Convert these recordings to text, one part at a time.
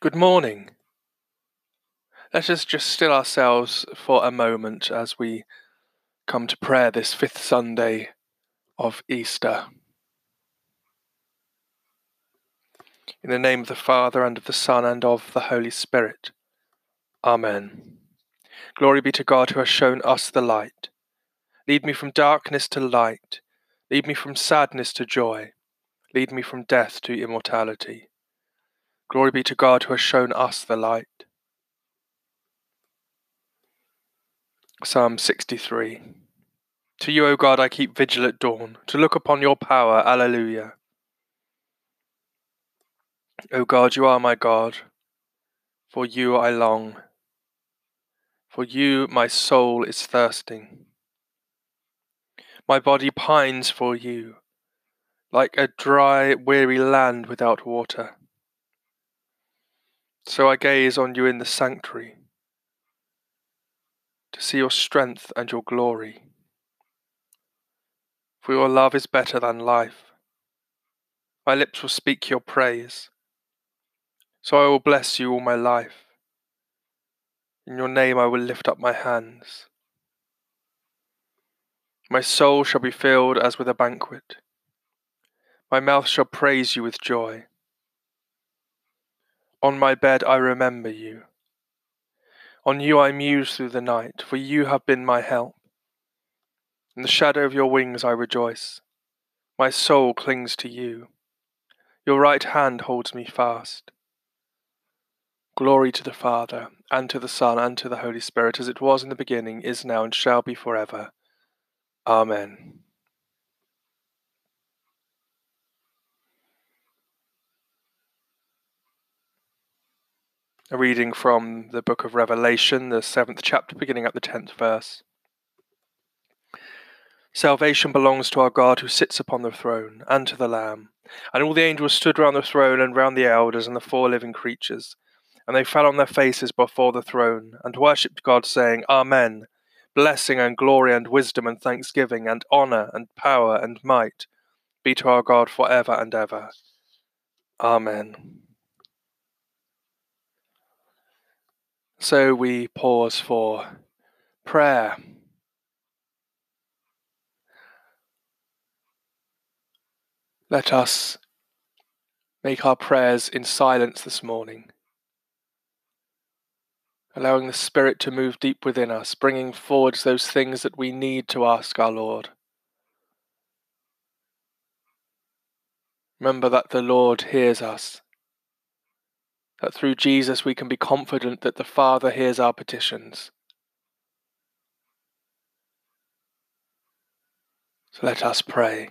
Good morning. Let us just still ourselves for a moment as we come to prayer this fifth Sunday of Easter. In the name of the Father, and of the Son, and of the Holy Spirit. Amen. Glory be to God who has shown us the light. Lead me from darkness to light. Lead me from sadness to joy. Lead me from death to immortality. Glory be to God who has shown us the light. Psalm 63 To you, O God, I keep vigil at dawn, to look upon your power. Alleluia. O God, you are my God. For you I long. For you my soul is thirsting. My body pines for you, like a dry, weary land without water. So I gaze on you in the sanctuary, to see your strength and your glory. For your love is better than life. My lips will speak your praise. So I will bless you all my life. In your name I will lift up my hands. My soul shall be filled as with a banquet. My mouth shall praise you with joy. On my bed I remember you. On you I muse through the night, for you have been my help. In the shadow of your wings I rejoice. My soul clings to you. Your right hand holds me fast. Glory to the Father, and to the Son, and to the Holy Spirit, as it was in the beginning, is now, and shall be forever. Amen. A reading from the book of Revelation, the seventh chapter, beginning at the tenth verse. Salvation belongs to our God who sits upon the throne, and to the Lamb. And all the angels stood round the throne and round the elders and the four living creatures. And they fell on their faces before the throne, and worshipped God, saying, Amen. Blessing and glory and wisdom and thanksgiving and honour and power and might be to our God for ever and ever. Amen. So we pause for prayer. Let us make our prayers in silence this morning, allowing the Spirit to move deep within us, bringing forward those things that we need to ask our Lord. Remember that the Lord hears us that through Jesus we can be confident that the Father hears our petitions. So let us pray.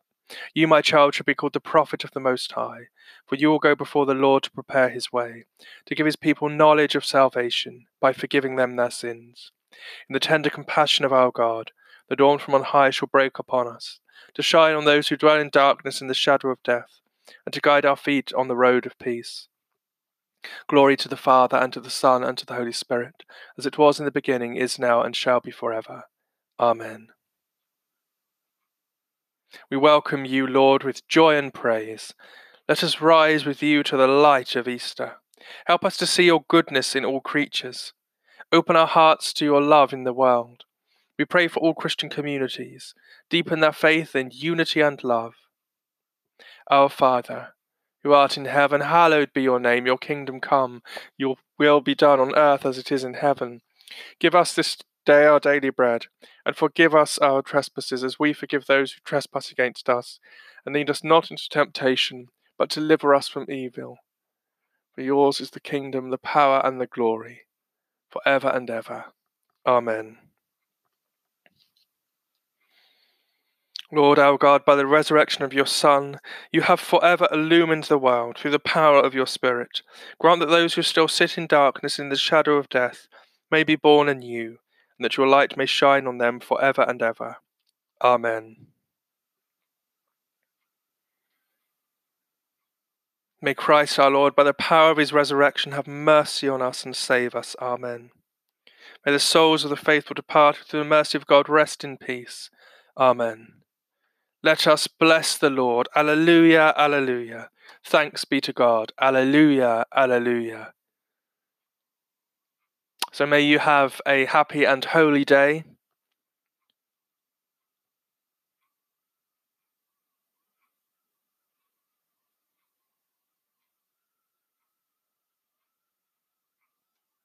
You, my child, shall be called the prophet of the Most High, for you will go before the Lord to prepare his way, to give his people knowledge of salvation, by forgiving them their sins. In the tender compassion of our God, the dawn from on high shall break upon us, to shine on those who dwell in darkness and the shadow of death, and to guide our feet on the road of peace. Glory to the Father, and to the Son, and to the Holy Spirit, as it was in the beginning, is now, and shall be for ever. Amen. We welcome you, Lord, with joy and praise. Let us rise with you to the light of Easter. Help us to see your goodness in all creatures. Open our hearts to your love in the world. We pray for all Christian communities. Deepen their faith in unity and love. Our Father, who art in heaven, hallowed be your name. Your kingdom come. Your will be done on earth as it is in heaven. Give us this day our daily bread, and forgive us our trespasses as we forgive those who trespass against us. And lead us not into temptation, but deliver us from evil. For yours is the kingdom, the power, and the glory, for ever and ever. Amen. Lord our God, by the resurrection of your Son, you have forever illumined the world through the power of your Spirit. Grant that those who still sit in darkness in the shadow of death may be born anew and that your light may shine on them for ever and ever. Amen. May Christ our Lord, by the power of his resurrection, have mercy on us and save us. Amen. May the souls of the faithful departed through the mercy of God rest in peace. Amen. Let us bless the Lord. Alleluia, alleluia. Thanks be to God. Alleluia, alleluia. So may you have a happy and holy day.